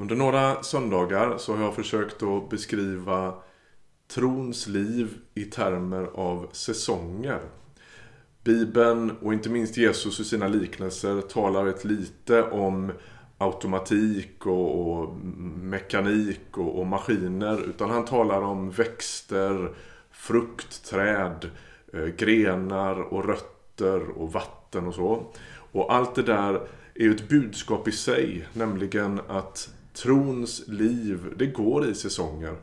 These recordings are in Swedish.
Under några söndagar så har jag försökt att beskriva trons liv i termer av säsonger. Bibeln och inte minst Jesus i sina liknelser talar rätt lite om automatik och, och mekanik och, och, maskiner. Utan han talar om växter, fruktträd, eh, grenar och rötter och vatten och så. Och allt det där är ju ett budskap i sig. Nämligen att trons liv, det går i säsonger.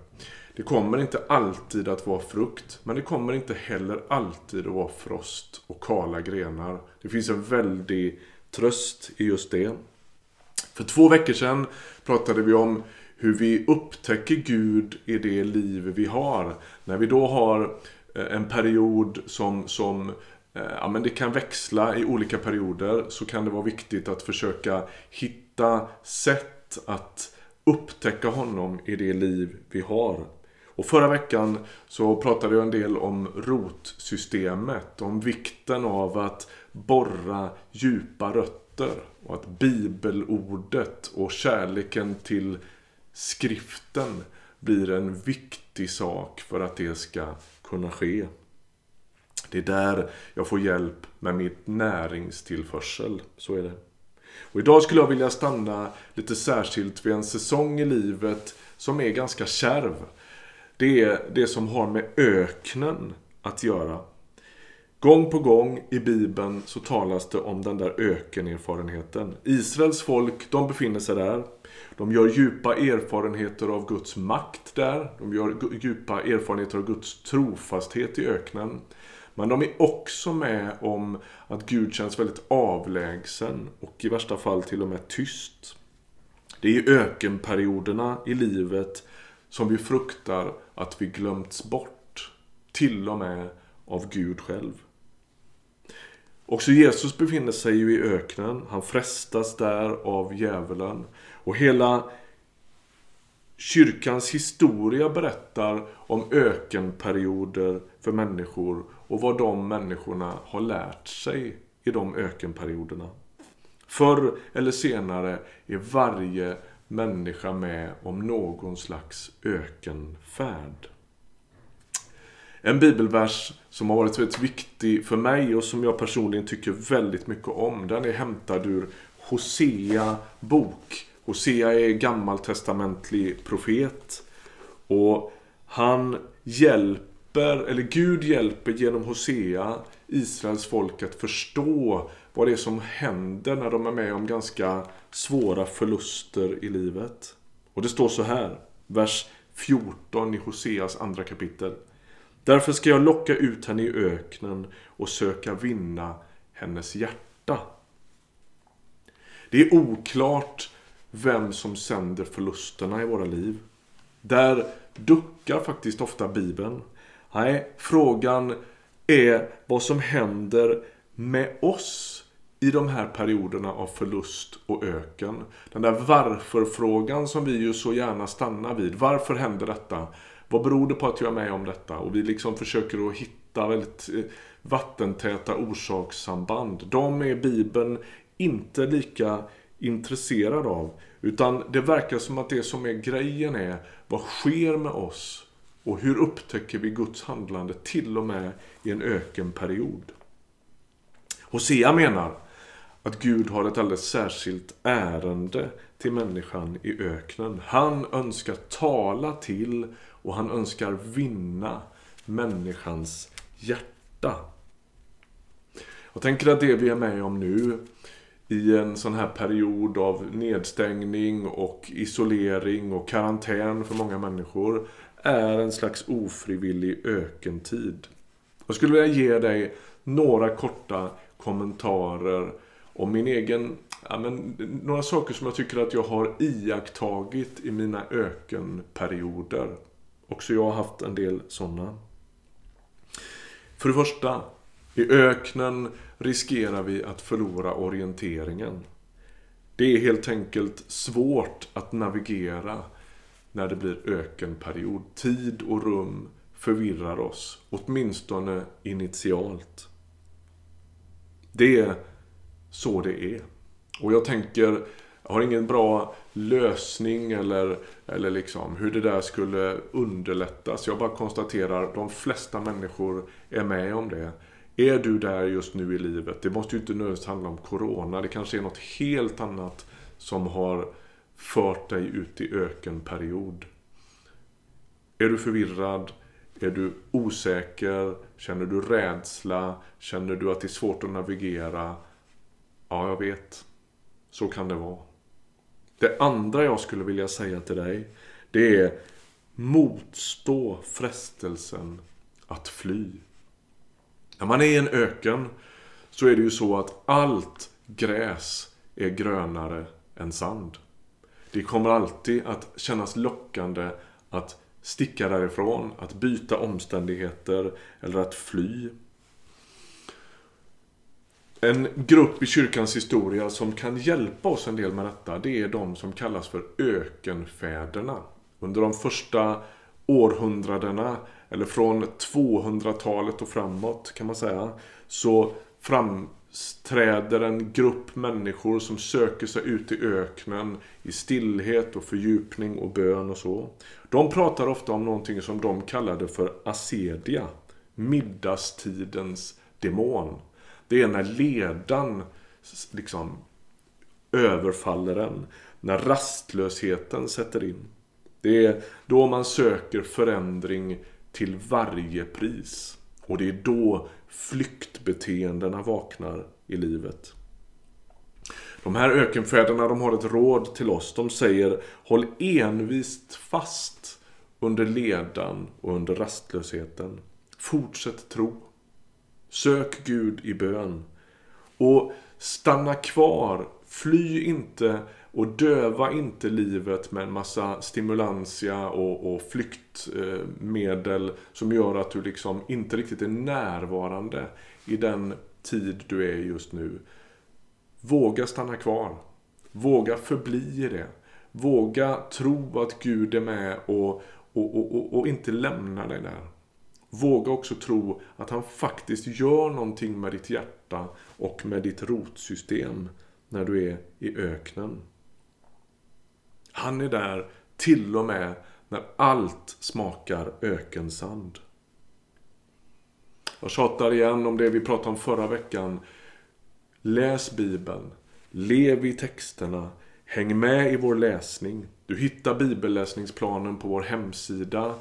Det kommer inte alltid att vara frukt, men det kommer inte heller alltid att vara frost och kala grenar. Det finns en väldig tröst i just det. För två veckor sedan pratade vi om hur vi upptäcker Gud i det liv vi har. När vi då har eh, en period som, som eh, ja, men det kan växla i olika perioder så kan det vara viktigt att försöka hitta sätt att upptäcka honom i det liv vi har. Och förra veckan så pratade jag en del om rotsystemet. Om vikten av att borra djupa rötter. Och att bibelordet och kärleken till skriften blir en viktig sak för att det ska kunna ske. Det är där jag får hjälp med mitt näringstillförsel. Så är det. Och idag skulle jag vilja stanna lite särskilt vid en säsong i livet som är ganska kärv. Det är det som har med öknen att göra. Gång på gång i Bibeln så talas det om den där ökenerfarenheten. Israels folk, de befinner sig där. De gör djupa erfarenheter av Guds makt där. De gör djupa erfarenheter av Guds trofasthet i öknen. Men de är också med om att Gud känns väldigt avlägsen och i värsta fall till och med tyst. Det är i ökenperioderna i livet som vi fruktar att vi glömts bort. Till och med av Gud själv. Också Jesus befinner sig ju i öknen. Han frestas där av djävulen. Och hela kyrkans historia berättar om ökenperioder för människor och vad de människorna har lärt sig i de ökenperioderna. Förr eller senare är varje människa med om någon slags ökenfärd. En bibelvers som har varit väldigt viktig för mig och som jag personligen tycker väldigt mycket om. Den är hämtad ur Hosea bok. Hosea är gammaltestamentlig profet. Och han hjälper, eller Gud hjälper genom Hosea Israels folk att förstå vad det är som händer när de är med om ganska svåra förluster i livet. Och det står så här, vers 14 i Hoseas andra kapitel. Därför ska jag locka ut henne i öknen och söka vinna hennes hjärta. Det är oklart vem som sänder förlusterna i våra liv. Där duckar faktiskt ofta Bibeln. Nej, frågan är vad som händer med oss i de här perioderna av förlust och öken. Den där varför-frågan som vi ju så gärna stannar vid. Varför händer detta? Vad beror det på att jag är med om detta? Och vi liksom försöker att hitta väldigt eh, vattentäta orsakssamband. De är Bibeln inte lika intresserad av. Utan det verkar som att det som är grejen är vad sker med oss? Och hur upptäcker vi Guds handlande till och med i en ökenperiod? Hosea menar att Gud har ett alldeles särskilt ärende till människan i öknen. Han önskar tala till och han önskar vinna människans hjärta. Jag tänker att det vi är med om nu i en sån här period av nedstängning och isolering och karantän för många människor är en slags ofrivillig ökentid. Jag skulle vilja ge dig några korta kommentarer om min egen, ja, men, några saker som jag tycker att jag har iakttagit i mina ökenperioder. Också jag har haft en del sådana. För det första, i öknen riskerar vi att förlora orienteringen. Det är helt enkelt svårt att navigera när det blir ökenperiod. Tid och rum förvirrar oss, åtminstone initialt. Det är så det är. Och jag tänker Jag har ingen bra lösning eller, eller liksom hur det där skulle underlättas. Jag bara konstaterar de flesta människor är med om det. Är du där just nu i livet? Det måste ju inte nödvändigtvis handla om Corona. Det kanske är något helt annat som har fört dig ut i ökenperiod. Är du förvirrad? Är du osäker? Känner du rädsla? Känner du att det är svårt att navigera? Ja, jag vet. Så kan det vara. Det andra jag skulle vilja säga till dig, det är motstå frestelsen att fly. När man är i en öken så är det ju så att allt gräs är grönare än sand. Det kommer alltid att kännas lockande att sticka därifrån, att byta omständigheter eller att fly. En grupp i kyrkans historia som kan hjälpa oss en del med detta, det är de som kallas för ökenfäderna. Under de första århundradena, eller från 200-talet och framåt kan man säga, så träder en grupp människor som söker sig ut i öknen i stillhet och fördjupning och bön och så. De pratar ofta om någonting som de kallade för asedia, middagstidens demon. Det är när ledan liksom överfaller en. När rastlösheten sätter in. Det är då man söker förändring till varje pris. Och det är då flyktbeteendena vaknar i livet. De här ökenfäderna de har ett råd till oss. De säger Håll envist fast under ledan och under rastlösheten. Fortsätt tro. Sök Gud i bön. Och stanna kvar. Fly inte och döva inte livet med en massa stimulantia och, och flyktmedel eh, som gör att du liksom inte riktigt är närvarande i den tid du är just nu. Våga stanna kvar. Våga förbli i det. Våga tro att Gud är med och, och, och, och, inte lämna dig där. Våga också tro att han faktiskt gör någonting med ditt hjärta och med ditt rotsystem när du är i öknen. Han är där till och med när allt smakar ökensand. Jag tjatar igen om det vi pratade om förra veckan. Läs Bibeln. Lev i texterna. Häng med i vår läsning. Du hittar bibelläsningsplanen på vår hemsida.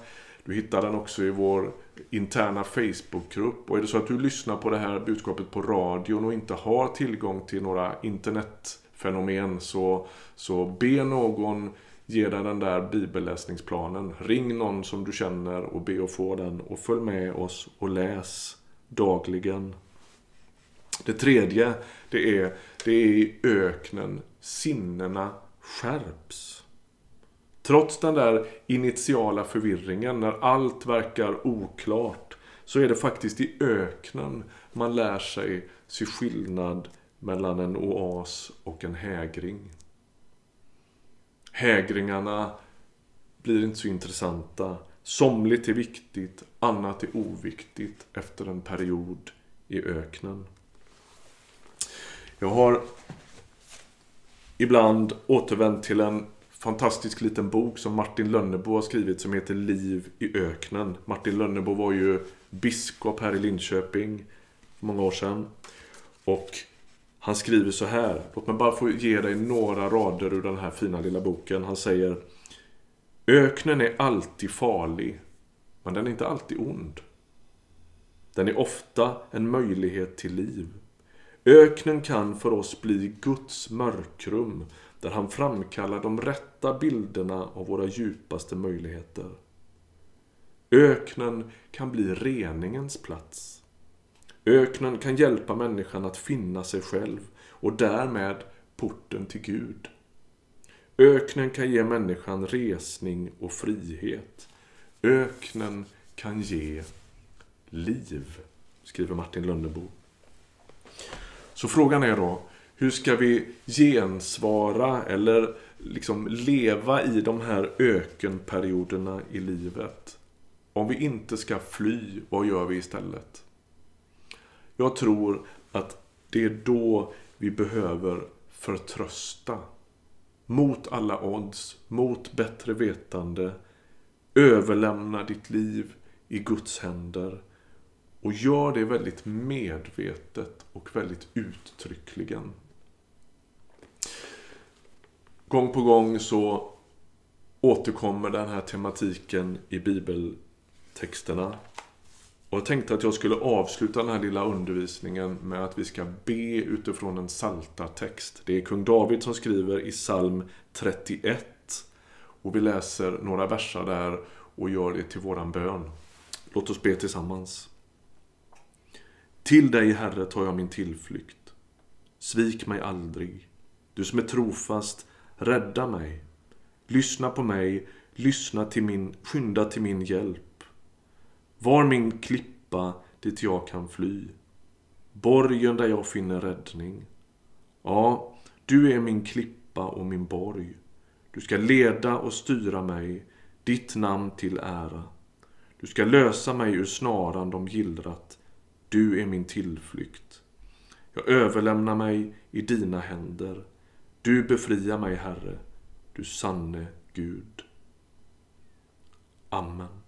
Du hittar den också i vår interna Facebookgrupp. Och är det så att du lyssnar på det här budskapet på radion och inte har tillgång till några internet fenomen. så, så be någon ge dig den där bibelläsningsplanen. Ring någon som du känner och be att få den och följ med oss och läs dagligen. Det tredje, det är, det är i öknen sinnena skärps. Trots den där initiala förvirringen, när allt verkar oklart, så är det faktiskt i öknen man lär sig se skillnad mellan en oas och en hägring. Hägringarna blir inte så intressanta. Somligt är viktigt, annat är oviktigt efter en period i öknen. Jag har ibland återvänt till en fantastisk liten bok som Martin Lönnebo har skrivit som heter Liv i öknen. Martin Lönnebo var ju biskop här i Linköping för många år sedan. Och han skriver så här. Låt mig bara få ge dig några rader ur den här fina lilla boken. Han säger Öknen är alltid farlig, men den är inte alltid ond. Den är ofta en möjlighet till liv. Öknen kan för oss bli Guds mörkrum där han framkallar de rätta bilderna av våra djupaste möjligheter. Öknen kan bli reningens plats. Öknen kan hjälpa människan att finna sig själv och därmed porten till Gud. Öknen kan ge människan resning och frihet. Öknen kan ge liv, skriver Martin Lönnebo. Så frågan är då, hur ska vi gensvara eller liksom leva i de här ökenperioderna i livet? Om vi inte ska fly, vad gör vi istället? Jag tror att det är då vi behöver förtrösta. mot alla odds, mot bättre vetande. Överlämna ditt liv i Guds händer. Och gör det väldigt medvetet och väldigt uttryckligen. Gång på gång så återkommer den här tematiken i bibeltexterna. Och jag tänkte att jag skulle avsluta den här lilla undervisningen med att vi ska be utifrån en salta text. Det är kung David som skriver i psalm 31. Och vi läser några verser där och gör det till våran bön. Låt oss be tillsammans. Till dig, Herre, tar jag min tillflykt. Svik mig aldrig. Du som är trofast, rädda mig. Lyssna på mig, lyssna till min, skynda till min hjälp. Var min klippa dit jag kan fly. Borgen där jag finner räddning. Ja, du är min klippa och min borg. Du ska leda och styra mig, ditt namn till ära. Du ska lösa mig ur snaran de gillrat. Du är min tillflykt. Jag överlämnar mig i dina händer. Du befriar mig, Herre, du sanne Gud. Amen.